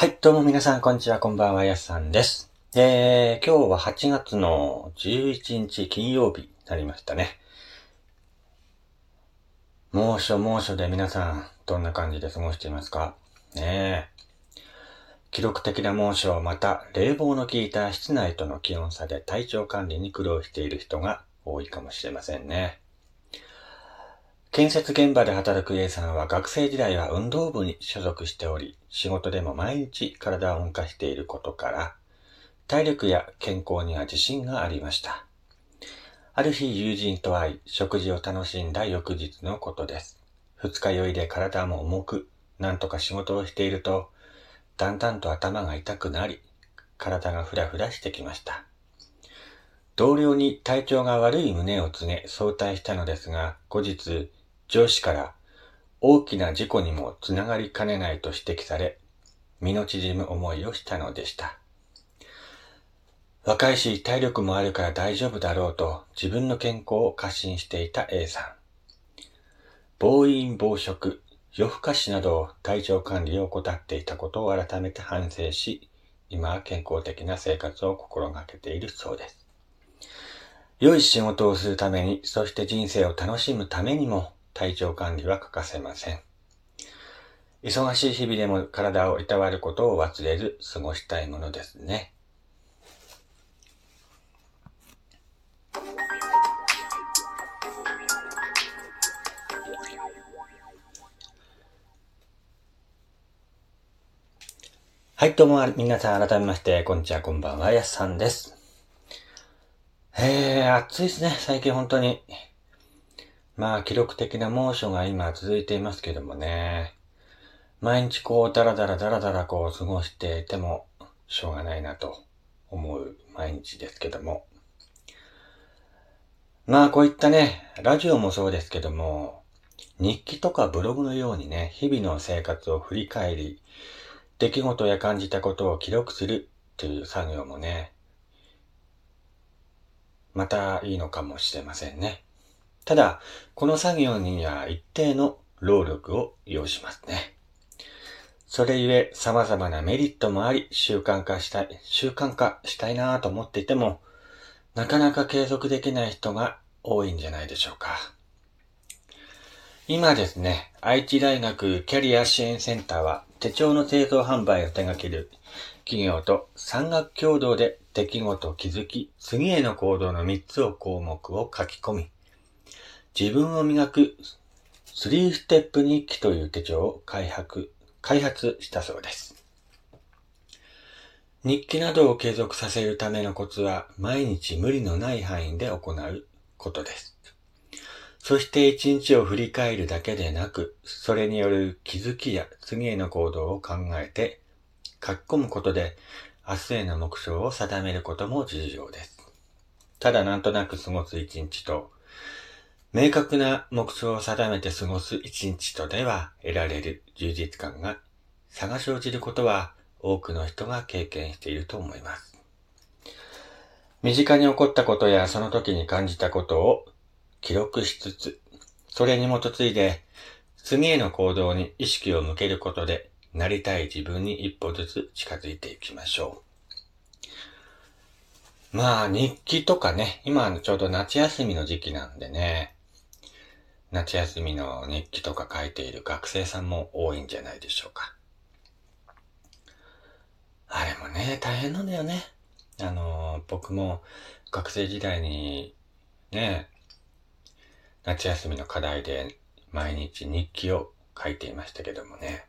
はい、どうも皆さん、こんにちは、こんばんは、やすさんです。えー、今日は8月の11日金曜日になりましたね。猛暑猛暑で皆さん、どんな感じで過ごしていますか？ねえ。記録的な猛暑、また冷房の効いた室内との気温差で体調管理に苦労している人が多いかもしれませんね。建設現場で働く A さんは学生時代は運動部に所属しており、仕事でも毎日体を動かしていることから、体力や健康には自信がありました。ある日友人と会い、食事を楽しんだ翌日のことです。二日酔いで体も重く、なんとか仕事をしていると、だんだんと頭が痛くなり、体がふらふらしてきました。同僚に体調が悪い旨を告げ早退したのですが、後日、上司から大きな事故にもつながりかねないと指摘され、身の縮む思いをしたのでした。若いし体力もあるから大丈夫だろうと自分の健康を過信していた A さん。暴飲暴食、夜更かしなど体調管理を怠っていたことを改めて反省し、今は健康的な生活を心がけているそうです。良い仕事をするために、そして人生を楽しむためにも体調管理は欠かせません。忙しい日々でも体をいたわることを忘れず過ごしたいものですね。はい、どうも皆さん改めまして、こんにちは、こんばんは、やすさんです。えー、暑いですね、最近本当に。まあ、記録的な猛暑が今続いていますけどもね。毎日こう、だらだらだらだらこう過ごしていても、しょうがないなと思う毎日ですけども。まあ、こういったね、ラジオもそうですけども、日記とかブログのようにね、日々の生活を振り返り、出来事や感じたことを記録するという作業もね、またいいのかもしれませんね。ただ、この作業には一定の労力を要しますね。それゆえ様々なメリットもあり習慣化したい、習慣化したいなぁと思っていても、なかなか継続できない人が多いんじゃないでしょうか。今ですね、愛知大学キャリア支援センターは手帳の製造販売を手掛ける企業と産学共同で出来事、気づき、次への行動の3つを項目を書き込み、自分を磨く3ステップ日記という手帳を開発、開発したそうです。日記などを継続させるためのコツは毎日無理のない範囲で行うことです。そして一日を振り返るだけでなく、それによる気づきや次への行動を考えて書き込むことで明日への目標を定めることも重要です。ただなんとなく過ごす一日と、明確な目標を定めて過ごす一日とでは得られる充実感が差が生じることは多くの人が経験していると思います。身近に起こったことやその時に感じたことを記録しつつ、それに基づいて次への行動に意識を向けることでなりたい自分に一歩ずつ近づいていきましょう。まあ日記とかね、今ちょうど夏休みの時期なんでね、夏休みの日記とか書いている学生さんも多いんじゃないでしょうか。あれもね、大変なんだよね。あの、僕も学生時代にね、夏休みの課題で毎日日記を書いていましたけどもね、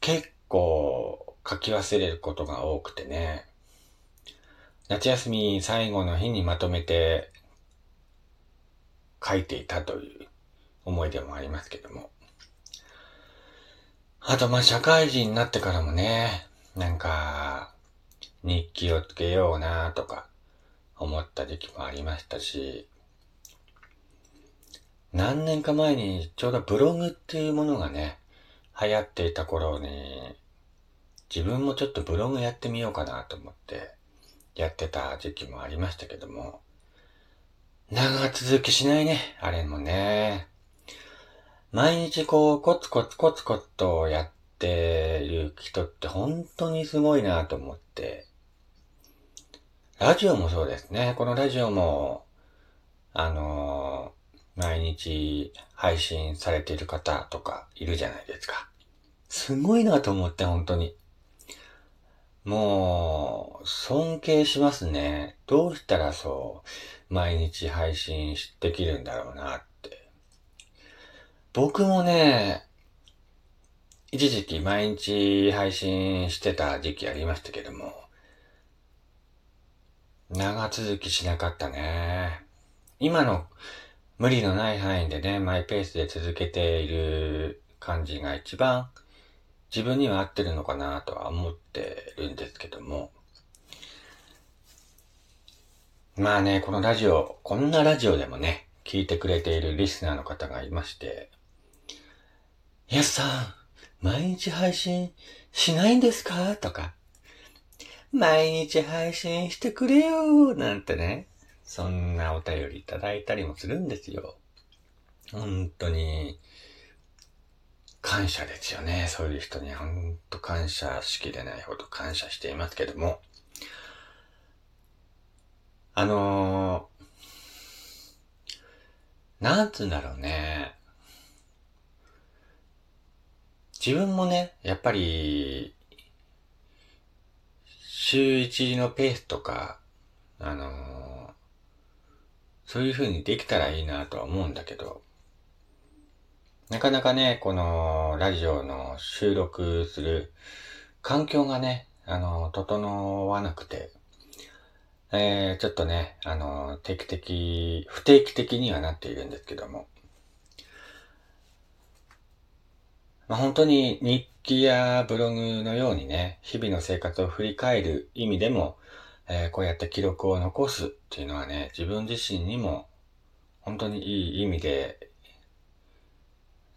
結構書き忘れることが多くてね、夏休み最後の日にまとめて書いていたという思い出もありますけども。あと、ま、社会人になってからもね、なんか、日記をつけようなとか思った時期もありましたし、何年か前にちょうどブログっていうものがね、流行っていた頃に、自分もちょっとブログやってみようかなと思ってやってた時期もありましたけども、長続きしないね、あれもね。毎日こう、コツコツコツコツとやっている人って本当にすごいなと思って、ラジオもそうですね。このラジオも、あのー、毎日配信されている方とかいるじゃないですか。すごいなと思って、本当に。もう、尊敬しますね。どうしたらそう、毎日配信できるんだろうなって。僕もね、一時期毎日配信してた時期ありましたけども、長続きしなかったね。今の無理のない範囲でね、マイペースで続けている感じが一番自分には合ってるのかなとは思ってるんですけども。まあね、このラジオ、こんなラジオでもね、聞いてくれているリスナーの方がいまして、やすさん、毎日配信しないんですか？とか、毎日配信してくれよ。なんてね、そんなお便りいただいたりもするんですよ。本当に、感謝ですよね。そういう人に本当感謝しきれないほど感謝していますけども。あのー、なんつうんだろうね。自分もね、やっぱり、週一のペースとか、あのー、そういう風にできたらいいなとは思うんだけど、なかなかね、このラジオの収録する環境がね、あの、整わなくて、えー、ちょっとね、あの、定期的、不定期的にはなっているんですけども、まあ、本当に日記やブログのようにね、日々の生活を振り返る意味でも、えー、こうやって記録を残すっていうのはね、自分自身にも本当にいい意味で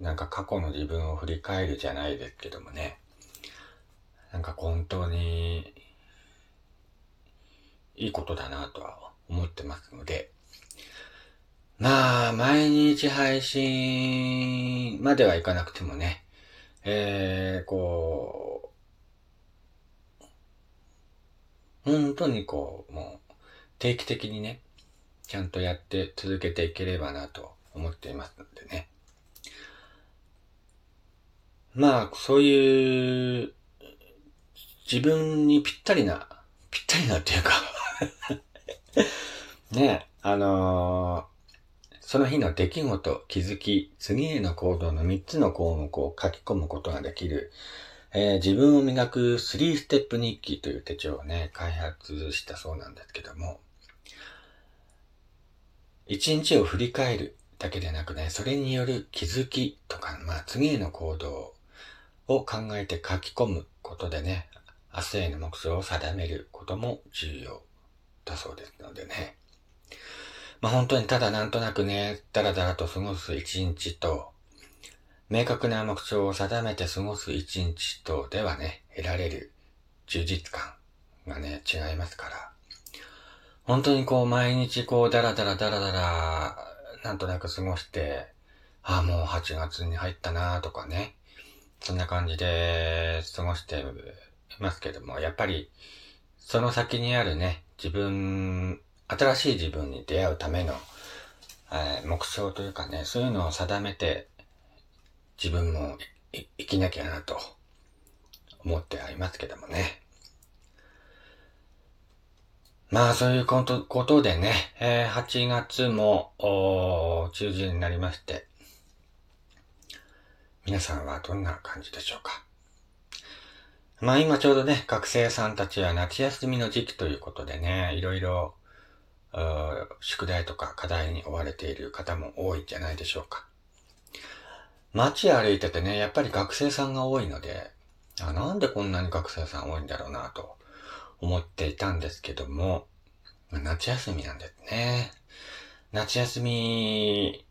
なんか過去の自分を振り返るじゃないですけどもね、なんか本当にいいことだなとは思ってますので、まあ、毎日配信まではいかなくてもね、えー、こう、本当にこう、もう、定期的にね、ちゃんとやって続けていければなと思っていますのでね。まあ、そういう、自分にぴったりな、ぴったりなっていうか。ね、あのー、その日の出来事、気づき、次への行動の3つの項目を書き込むことができる、えー、自分を磨く3ステップ日記という手帳をね、開発したそうなんですけども、一日を振り返るだけでなくね、それによる気づきとか、まあ次への行動を考えて書き込むことでね、明日への目標を定めることも重要だそうですのでね。まあ本当にただなんとなくね、だらだらと過ごす一日と、明確な目標を定めて過ごす一日とではね、得られる充実感がね、違いますから。本当にこう毎日こうダラダラダラダラなんとなく過ごして、ああもう8月に入ったなとかね、そんな感じで過ごしていますけども、やっぱり、その先にあるね、自分、新しい自分に出会うための、えー、目標というかね、そういうのを定めて、自分も生きなきゃなと思ってありますけどもね。まあそういうことでね、えー、8月も中旬になりまして、皆さんはどんな感じでしょうか？まあ今ちょうどね、学生さんたちは夏休みの時期ということでね、いろいろ、宿題とか課題に追われている方も多いんじゃないでしょうか。街歩いててね、やっぱり学生さんが多いので、あなんでこんなに学生さん多いんだろうなと思っていたんですけども、夏休みなんですね。夏休み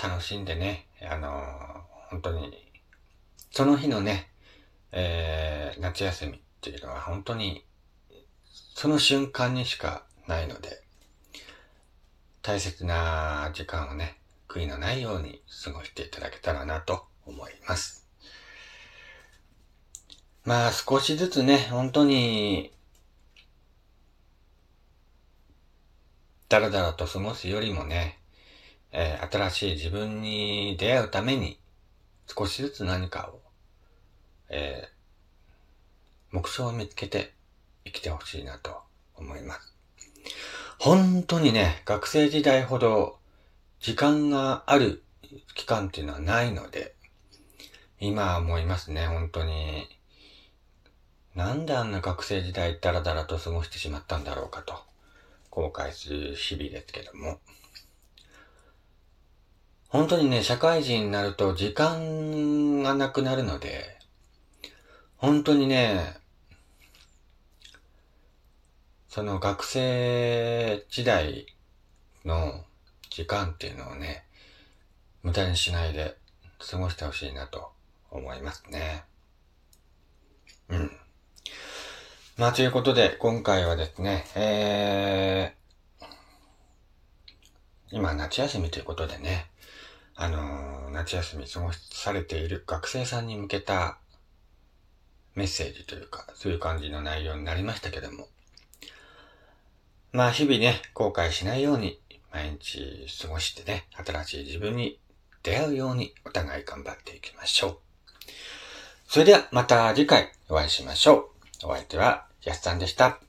楽しんでね、あのー、本当に、その日のね、えー、夏休みっていうのは本当に、その瞬間にしかないので、大切な時間をね、悔いのないように過ごしていただけたらなと思います。まあ少しずつね、本当に、だらだらと過ごすよりもね、えー、新しい自分に出会うために、少しずつ何かを、えー、目標を見つけて生きてほしいなと思います。本当にね、学生時代ほど時間がある期間っていうのはないので、今思いますね、本当に。なんであんな学生時代ダラダラと過ごしてしまったんだろうかと、後悔する日々ですけども。本当にね、社会人になると時間がなくなるので、本当にね、その学生時代の時間っていうのをね、無駄にしないで過ごしてほしいなと思いますね。うん。まあ、ということで、今回はですね、えー、今夏休みということでね、あのー、夏休み過ごされている学生さんに向けたメッセージというか、そういう感じの内容になりましたけども、まあ日々ね、後悔しないように毎日過ごしてね、新しい自分に出会うようにお互い頑張っていきましょう。それではまた次回お会いしましょう。お相手はやすさんでした。